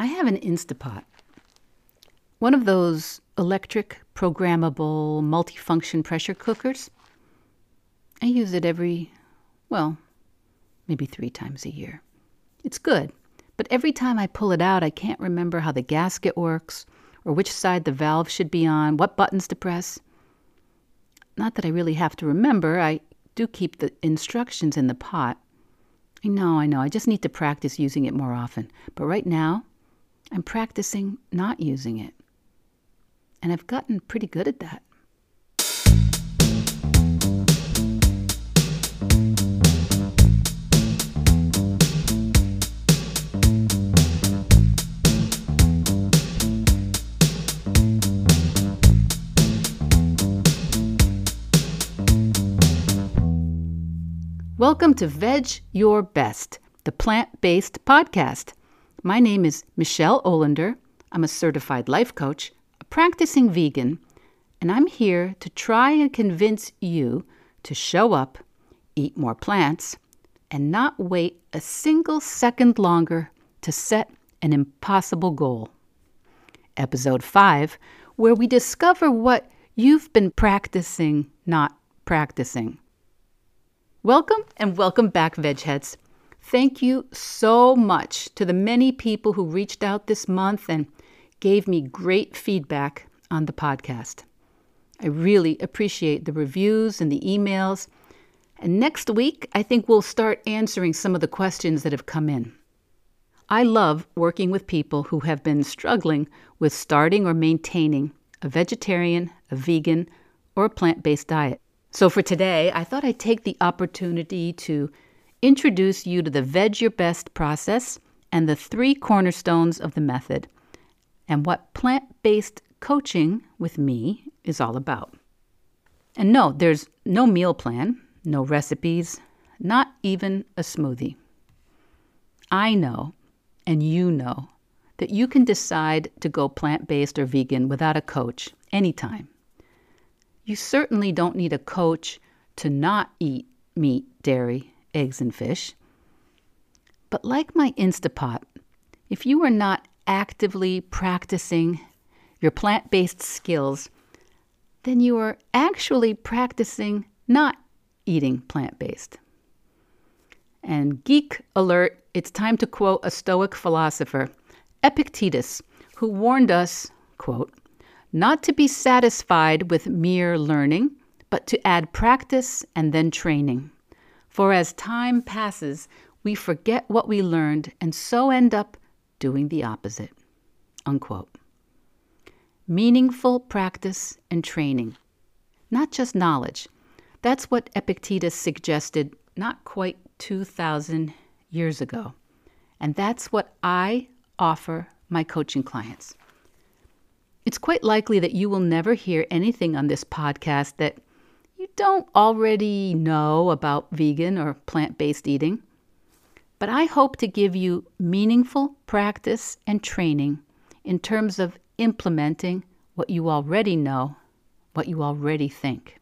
I have an Instapot, one of those electric, programmable, multifunction pressure cookers. I use it every, well, maybe three times a year. It's good, but every time I pull it out, I can't remember how the gasket works or which side the valve should be on, what buttons to press. Not that I really have to remember, I do keep the instructions in the pot. I know, I know, I just need to practice using it more often. But right now, I'm practicing not using it. And I've gotten pretty good at that. Welcome to Veg Your Best, the plant based podcast. My name is Michelle Olander. I'm a certified life coach, a practicing vegan, and I'm here to try and convince you to show up, eat more plants, and not wait a single second longer to set an impossible goal. Episode 5, where we discover what you've been practicing not practicing. Welcome and welcome back, Vegheads. Thank you so much to the many people who reached out this month and gave me great feedback on the podcast. I really appreciate the reviews and the emails. And next week, I think we'll start answering some of the questions that have come in. I love working with people who have been struggling with starting or maintaining a vegetarian, a vegan, or a plant based diet. So for today, I thought I'd take the opportunity to introduce you to the Veg Your Best process and the three cornerstones of the method, and what plant based coaching with me is all about. And no, there's no meal plan, no recipes, not even a smoothie. I know, and you know, that you can decide to go plant based or vegan without a coach anytime. You certainly don't need a coach to not eat meat, dairy, eggs, and fish. But like my Instapot, if you are not actively practicing your plant based skills, then you are actually practicing not eating plant based. And geek alert, it's time to quote a Stoic philosopher, Epictetus, who warned us, quote, not to be satisfied with mere learning, but to add practice and then training. For as time passes, we forget what we learned and so end up doing the opposite. Unquote. Meaningful practice and training, not just knowledge. That's what Epictetus suggested not quite 2,000 years ago. And that's what I offer my coaching clients. It's quite likely that you will never hear anything on this podcast that you don't already know about vegan or plant based eating. But I hope to give you meaningful practice and training in terms of implementing what you already know, what you already think.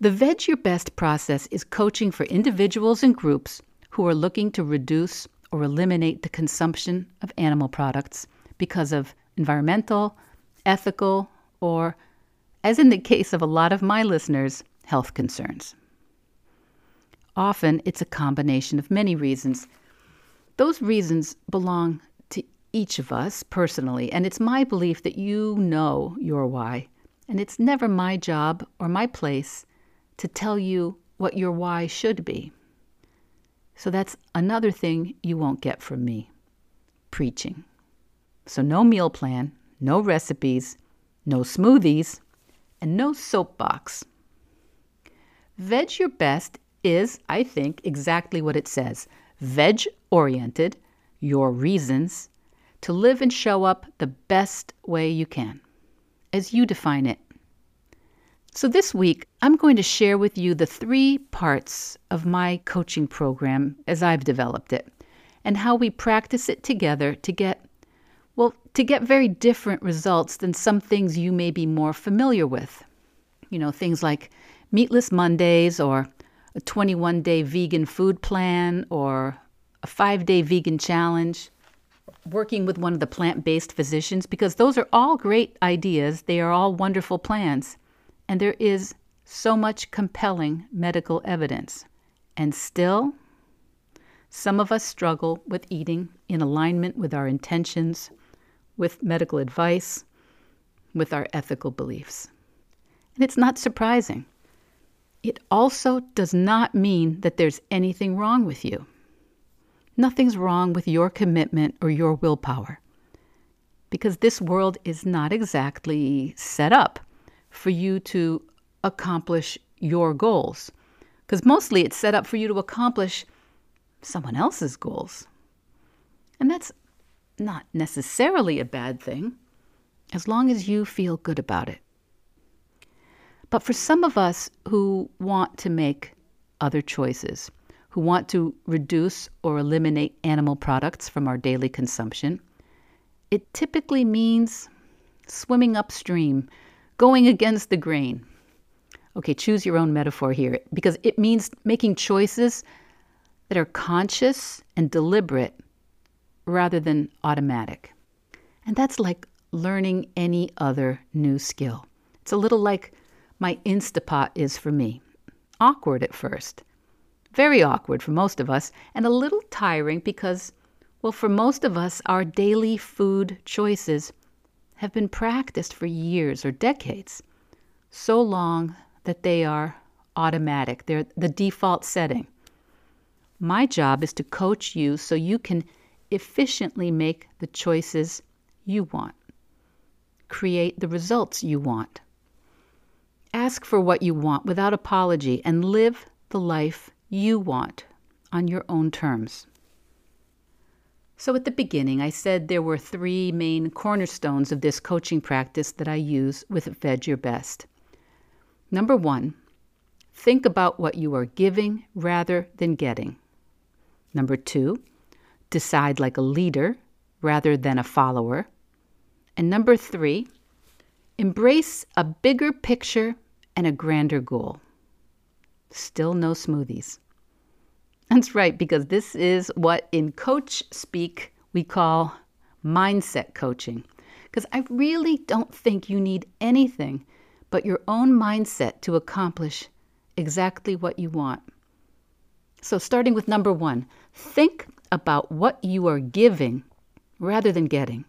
The Veg Your Best process is coaching for individuals and groups who are looking to reduce or eliminate the consumption of animal products because of environmental, ethical, or as in the case of a lot of my listeners, health concerns. Often it's a combination of many reasons. Those reasons belong to each of us personally, and it's my belief that you know your why. And it's never my job or my place to tell you what your why should be. So that's another thing you won't get from me preaching. So, no meal plan, no recipes, no smoothies, and no soapbox. Veg Your Best is, I think, exactly what it says veg oriented, your reasons to live and show up the best way you can, as you define it. So, this week, I'm going to share with you the three parts of my coaching program as I've developed it, and how we practice it together to get to get very different results than some things you may be more familiar with. You know, things like meatless Mondays or a 21 day vegan food plan or a five day vegan challenge working with one of the plant based physicians because those are all great ideas. They are all wonderful plans. And there is so much compelling medical evidence. And still, some of us struggle with eating in alignment with our intentions, with medical advice, with our ethical beliefs. And it's not surprising. It also does not mean that there's anything wrong with you. Nothing's wrong with your commitment or your willpower. Because this world is not exactly set up for you to accomplish your goals. Because mostly it's set up for you to accomplish someone else's goals. And that's not necessarily a bad thing, as long as you feel good about it. But for some of us who want to make other choices, who want to reduce or eliminate animal products from our daily consumption, it typically means swimming upstream, going against the grain. Okay, choose your own metaphor here because it means making choices that are conscious and deliberate rather than automatic. And that's like learning any other new skill. It's a little like my Instapot is for me. Awkward at first, very awkward for most of us, and a little tiring because, well, for most of us, our daily food choices have been practiced for years or decades, so long that they are automatic. They're the default setting. My job is to coach you so you can efficiently make the choices you want, create the results you want. Ask for what you want without apology and live the life you want on your own terms. So, at the beginning, I said there were three main cornerstones of this coaching practice that I use with Veg Your Best. Number one, think about what you are giving rather than getting. Number two, decide like a leader rather than a follower. And number three, embrace a bigger picture and a grander goal. Still no smoothies. That's right, because this is what in coach speak we call mindset coaching. Because I really don't think you need anything but your own mindset to accomplish exactly what you want. So, starting with number one, think about what you are giving rather than getting.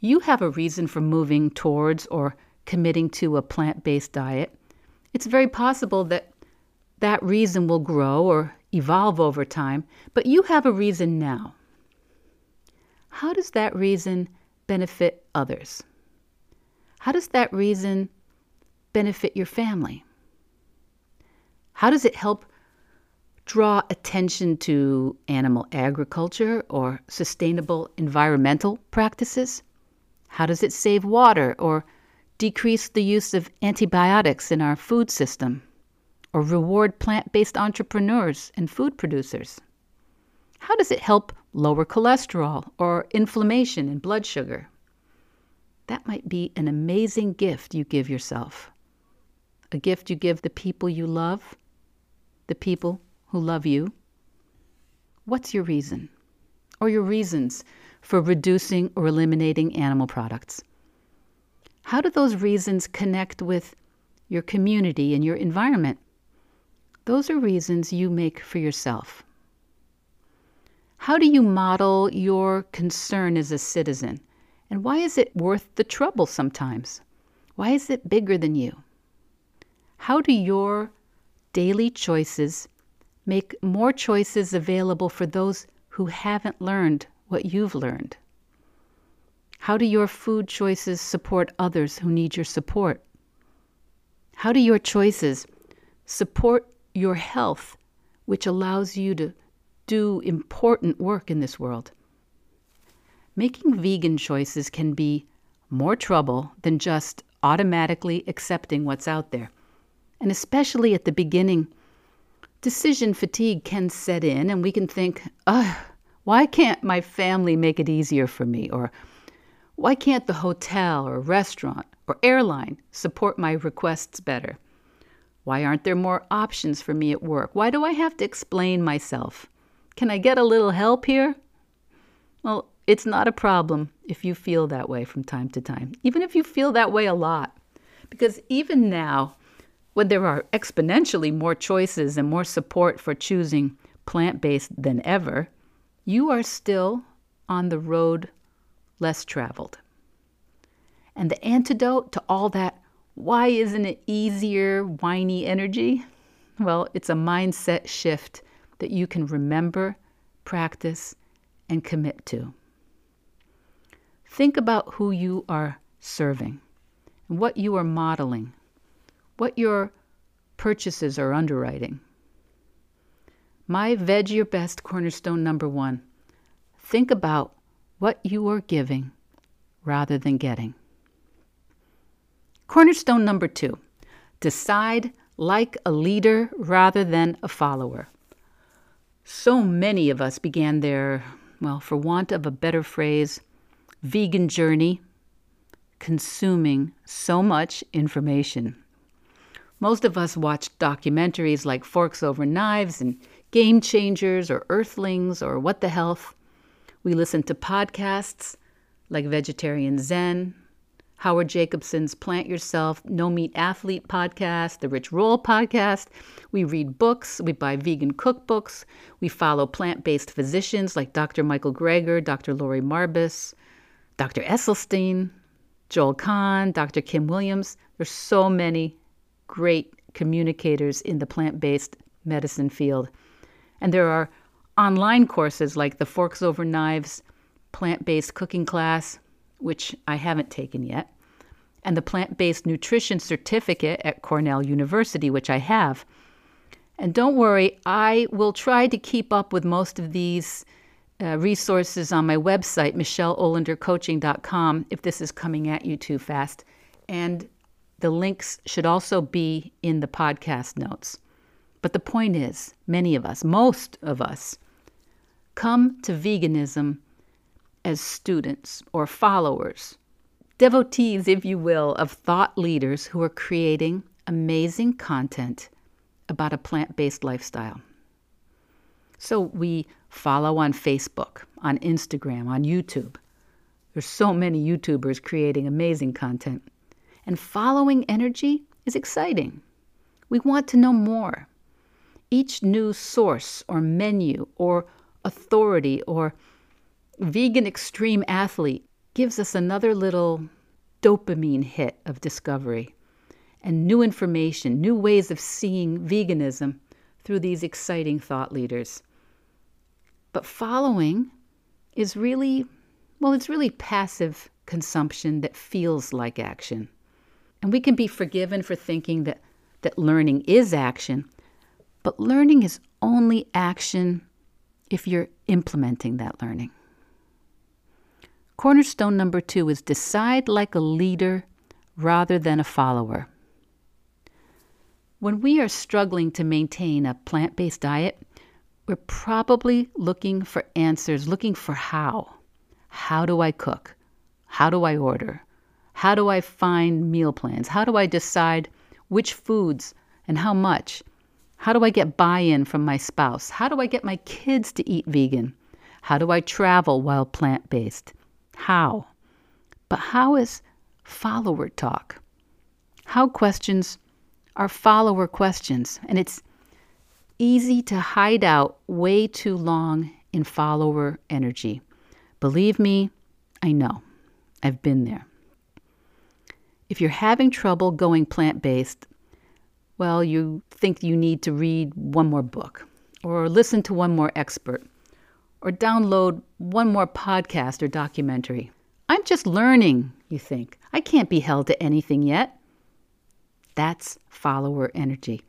You have a reason for moving towards or committing to a plant based diet. It's very possible that that reason will grow or evolve over time, but you have a reason now. How does that reason benefit others? How does that reason benefit your family? How does it help draw attention to animal agriculture or sustainable environmental practices? How does it save water or decrease the use of antibiotics in our food system? Or reward plant based entrepreneurs and food producers? How does it help lower cholesterol or inflammation and blood sugar? That might be an amazing gift you give yourself. A gift you give the people you love, the people who love you? What's your reason or your reasons for reducing or eliminating animal products? How do those reasons connect with your community and your environment? Those are reasons you make for yourself. How do you model your concern as a citizen? And why is it worth the trouble sometimes? Why is it bigger than you? How do your daily choices Make more choices available for those who haven't learned what you've learned. How do your food choices support others who need your support? How do your choices support your health, which allows you to do important work in this world? Making vegan choices can be more trouble than just automatically accepting what's out there. And especially at the beginning decision fatigue can set in, and we can think, Ugh, why can't my family make it easier for me? Or why can't the hotel or restaurant or airline support my requests better? Why aren't there more options for me at work? Why do I have to explain myself? Can I get a little help here? Well, it's not a problem if you feel that way from time to time, even if you feel that way a lot. Because even now, when there are exponentially more choices and more support for choosing plant based than ever, you are still on the road less traveled. And the antidote to all that, why isn't it easier, whiny energy? Well, it's a mindset shift that you can remember, practice, and commit to. Think about who you are serving and what you are modeling, what your purchases are underwriting. My Veg Your Best cornerstone number one think about what you are giving rather than getting. Cornerstone number two decide like a leader rather than a follower. So many of us began their, well, for want of a better phrase, vegan journey, consuming so much information. Most of us watched documentaries like Forks Over Knives and Game Changers or Earthlings or What the Health. We listened to podcasts like Vegetarian Zen, Howard Jacobson's Plant Yourself, No Meat Athlete podcast, the Rich Roll podcast. We read books, we buy vegan cookbooks, we follow plant based physicians like Dr. Michael Greger, Dr. Laurie Marbas, Dr. Esselstyn, Joel Kahn, Dr. Kim Williams. There's so many great communicators in the plant based medicine field. And there are online courses like the Forks Over Knives plant based cooking class, which I haven't taken yet, and the plant based nutrition certificate at Cornell University, which I have. And don't worry, I will try to keep up with most of these uh, resources on my website, michelleolandercoaching.com, if this is coming at you too fast. And the links should also be in the podcast notes. But the point is, many of us, most of us, come to veganism as students or followers, devotees, if you will, of thought leaders who are creating amazing content about a plant based lifestyle. So we follow on Facebook, on Instagram, on YouTube. There's so many YouTubers creating amazing content. And following energy is exciting. We want to know more. Each new source or menu or authority or vegan extreme athlete gives us another little dopamine hit of discovery and new information, new ways of seeing veganism through these exciting thought leaders. But following is really, well, it's really passive consumption that feels like action. And we can be forgiven for thinking that, that learning is action, but learning is only action if you're implementing that learning. Cornerstone number two is decide like a leader rather than a follower. When we are struggling to maintain a plant based diet, we're probably looking for answers, looking for how. How do I cook? How do I order? How do I find meal plans? How do I decide which foods and how much? How do I get buy in from my spouse? How do I get my kids to eat vegan? How do I travel while plant based? How? But how is follower talk? How questions are follower questions, and it's easy to hide out way too long in follower energy. Believe me, I know. I've been there. If you're having trouble going plant based, well, you think you need to read one more book, or listen to one more expert, or download one more podcast or documentary. I'm just learning, you think. I can't be held to anything yet. That's follower energy.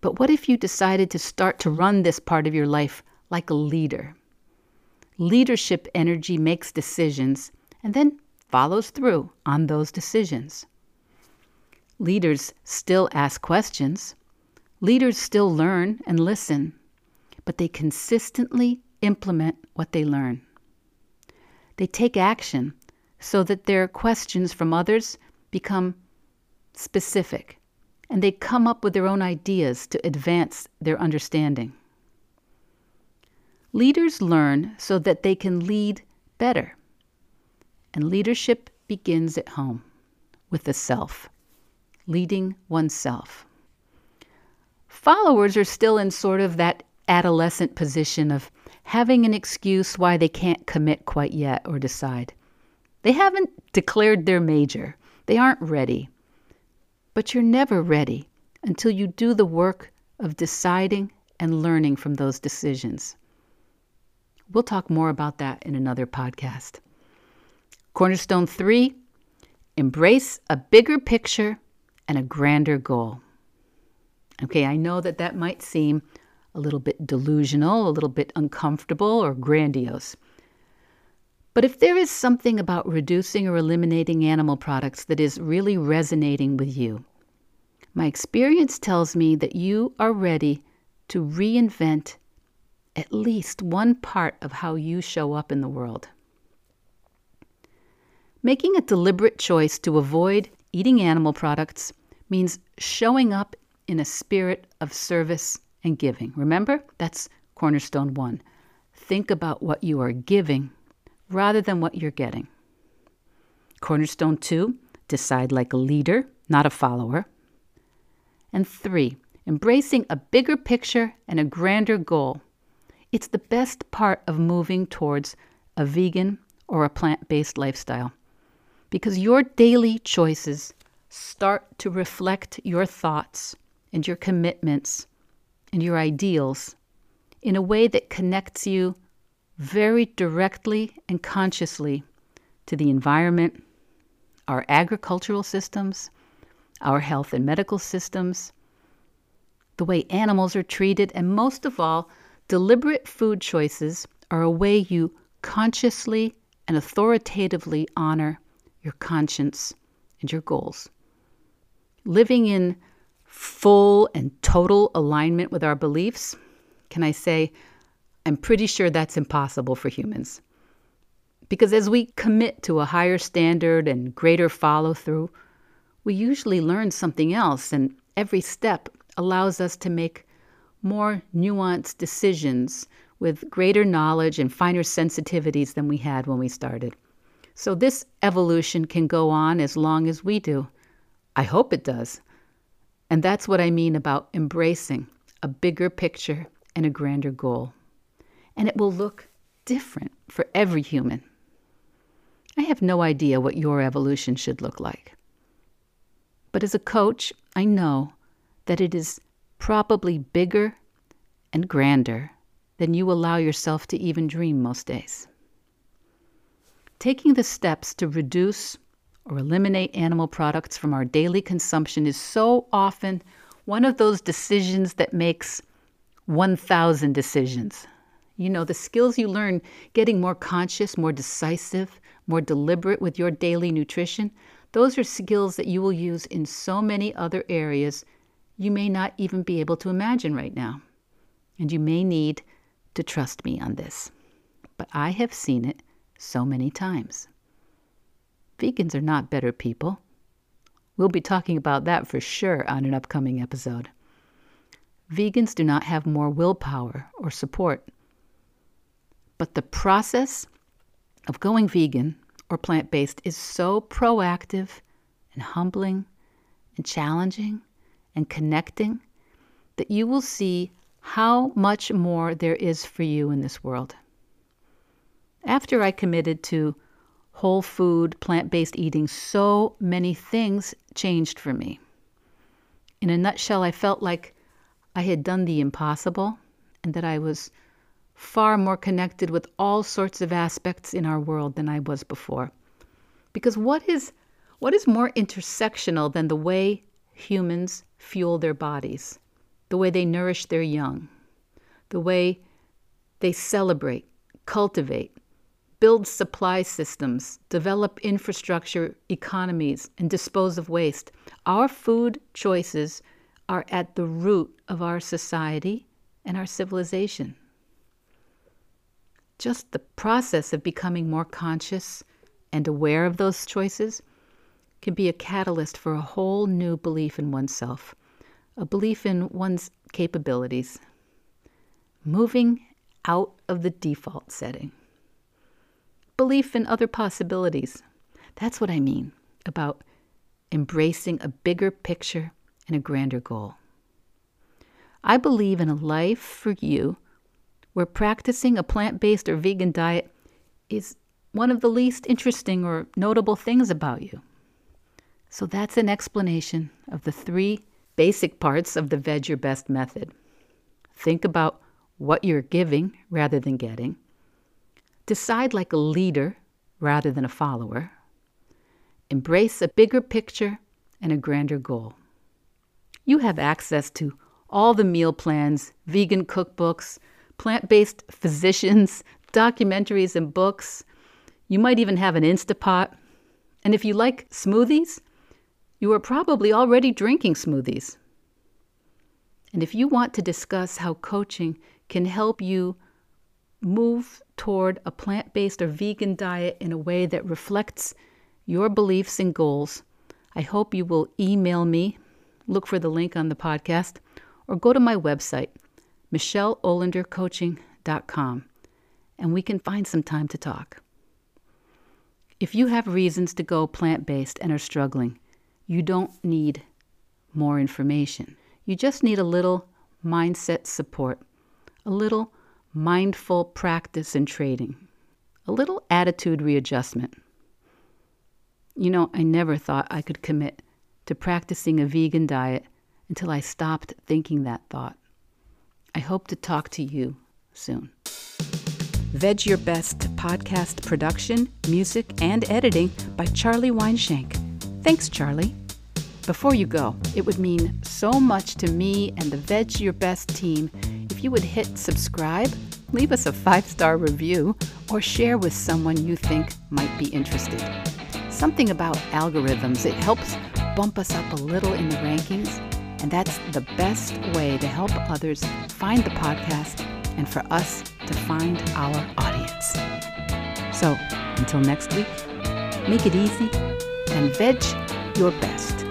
But what if you decided to start to run this part of your life like a leader? Leadership energy makes decisions and then follows through on those decisions. Leaders still ask questions. Leaders still learn and listen, but they consistently implement what they learn. They take action so that their questions from others become specific and they come up with their own ideas to advance their understanding. Leaders learn so that they can lead better. And leadership begins at home with the self, leading oneself. Followers are still in sort of that adolescent position of having an excuse why they can't commit quite yet or decide. They haven't declared their major, they aren't ready. But you're never ready until you do the work of deciding and learning from those decisions. We'll talk more about that in another podcast. Cornerstone three embrace a bigger picture and a grander goal. Okay, I know that that might seem a little bit delusional, a little bit uncomfortable, or grandiose. But if there is something about reducing or eliminating animal products that is really resonating with you, my experience tells me that you are ready to reinvent at least one part of how you show up in the world. Making a deliberate choice to avoid eating animal products means showing up in a spirit of service and giving. Remember, that's cornerstone one. Think about what you are giving rather than what you're getting. Cornerstone two, decide like a leader, not a follower. And three, embracing a bigger picture and a grander goal. It's the best part of moving towards a vegan or a plant based lifestyle because your daily choices start to reflect your thoughts and your commitments and your ideals in a way that connects you very directly and consciously to the environment, our agricultural systems, our health and medical systems, the way animals are treated, and most of all, deliberate food choices are a way you consciously and authoritatively honor your conscience and your goals. Living in full and total alignment with our beliefs, can I say, I'm pretty sure that's impossible for humans. Because as we commit to a higher standard and greater follow through, we usually learn something else, and every step allows us to make more nuanced decisions with greater knowledge and finer sensitivities than we had when we started. So, this evolution can go on as long as we do. I hope it does. And that's what I mean about embracing a bigger picture and a grander goal. And it will look different for every human. I have no idea what your evolution should look like. But as a coach, I know that it is probably bigger and grander than you allow yourself to even dream most days. Taking the steps to reduce or eliminate animal products from our daily consumption is so often one of those decisions that makes 1,000 decisions. You know, the skills you learn getting more conscious, more decisive, more deliberate with your daily nutrition, those are skills that you will use in so many other areas you may not even be able to imagine right now. And you may need to trust me on this. But I have seen it so many times. Vegans are not better people. We'll be talking about that for sure on an upcoming episode. Vegans do not have more willpower or support. But the process of going vegan or plant based is so proactive and humbling and challenging and connecting that you will see how much more there is for you in this world. After I committed to whole food, plant based eating, so many things changed for me. In a nutshell, I felt like I had done the impossible and that I was far more connected with all sorts of aspects in our world than I was before. Because what is what is more intersectional than the way humans fuel their bodies, the way they nourish their young, the way they celebrate, cultivate, build supply systems, develop infrastructure economies, and dispose of waste. Our food choices are at the root of our society and our civilization. Just the process of becoming more conscious and aware of those choices can be a catalyst for a whole new belief in oneself, a belief in one's capabilities. Moving out of the default setting. Belief in other possibilities. That's what I mean about embracing a bigger picture and a grander goal. I believe in a life for you where practicing a plant based or vegan diet is one of the least interesting or notable things about you. So that's an explanation of the three basic parts of the Veg Your Best method. Think about what you're giving rather than getting. Decide like a leader rather than a follower. Embrace a bigger picture and a grander goal. You have access to all the meal plans, vegan cookbooks, plant based physicians, documentaries, and books. You might even have an Instapot. And if you like smoothies, you are probably already drinking smoothies. And if you want to discuss how coaching can help you move toward a plant based or vegan diet in a way that reflects your beliefs and goals, I hope you will email me, look for the link on the podcast, or go to my website, michelleolandercoaching.com, and we can find some time to talk. If you have reasons to go plant based and are struggling, you don't need more information. You just need a little mindset support, a little mindful practice in trading, a little attitude readjustment. You know, I never thought I could commit to practicing a vegan diet until I stopped thinking that thought. I hope to talk to you soon. Veg Your Best podcast production, music, and editing by Charlie Weinshank. Thanks, Charlie. Before you go, it would mean so much to me and the Veg Your Best team you would hit subscribe, leave us a five star review, or share with someone you think might be interested. Something about algorithms, it helps bump us up a little in the rankings and that's the best way to help others find the podcast and for us to find our audience. So until next week, make it easy and veg your best.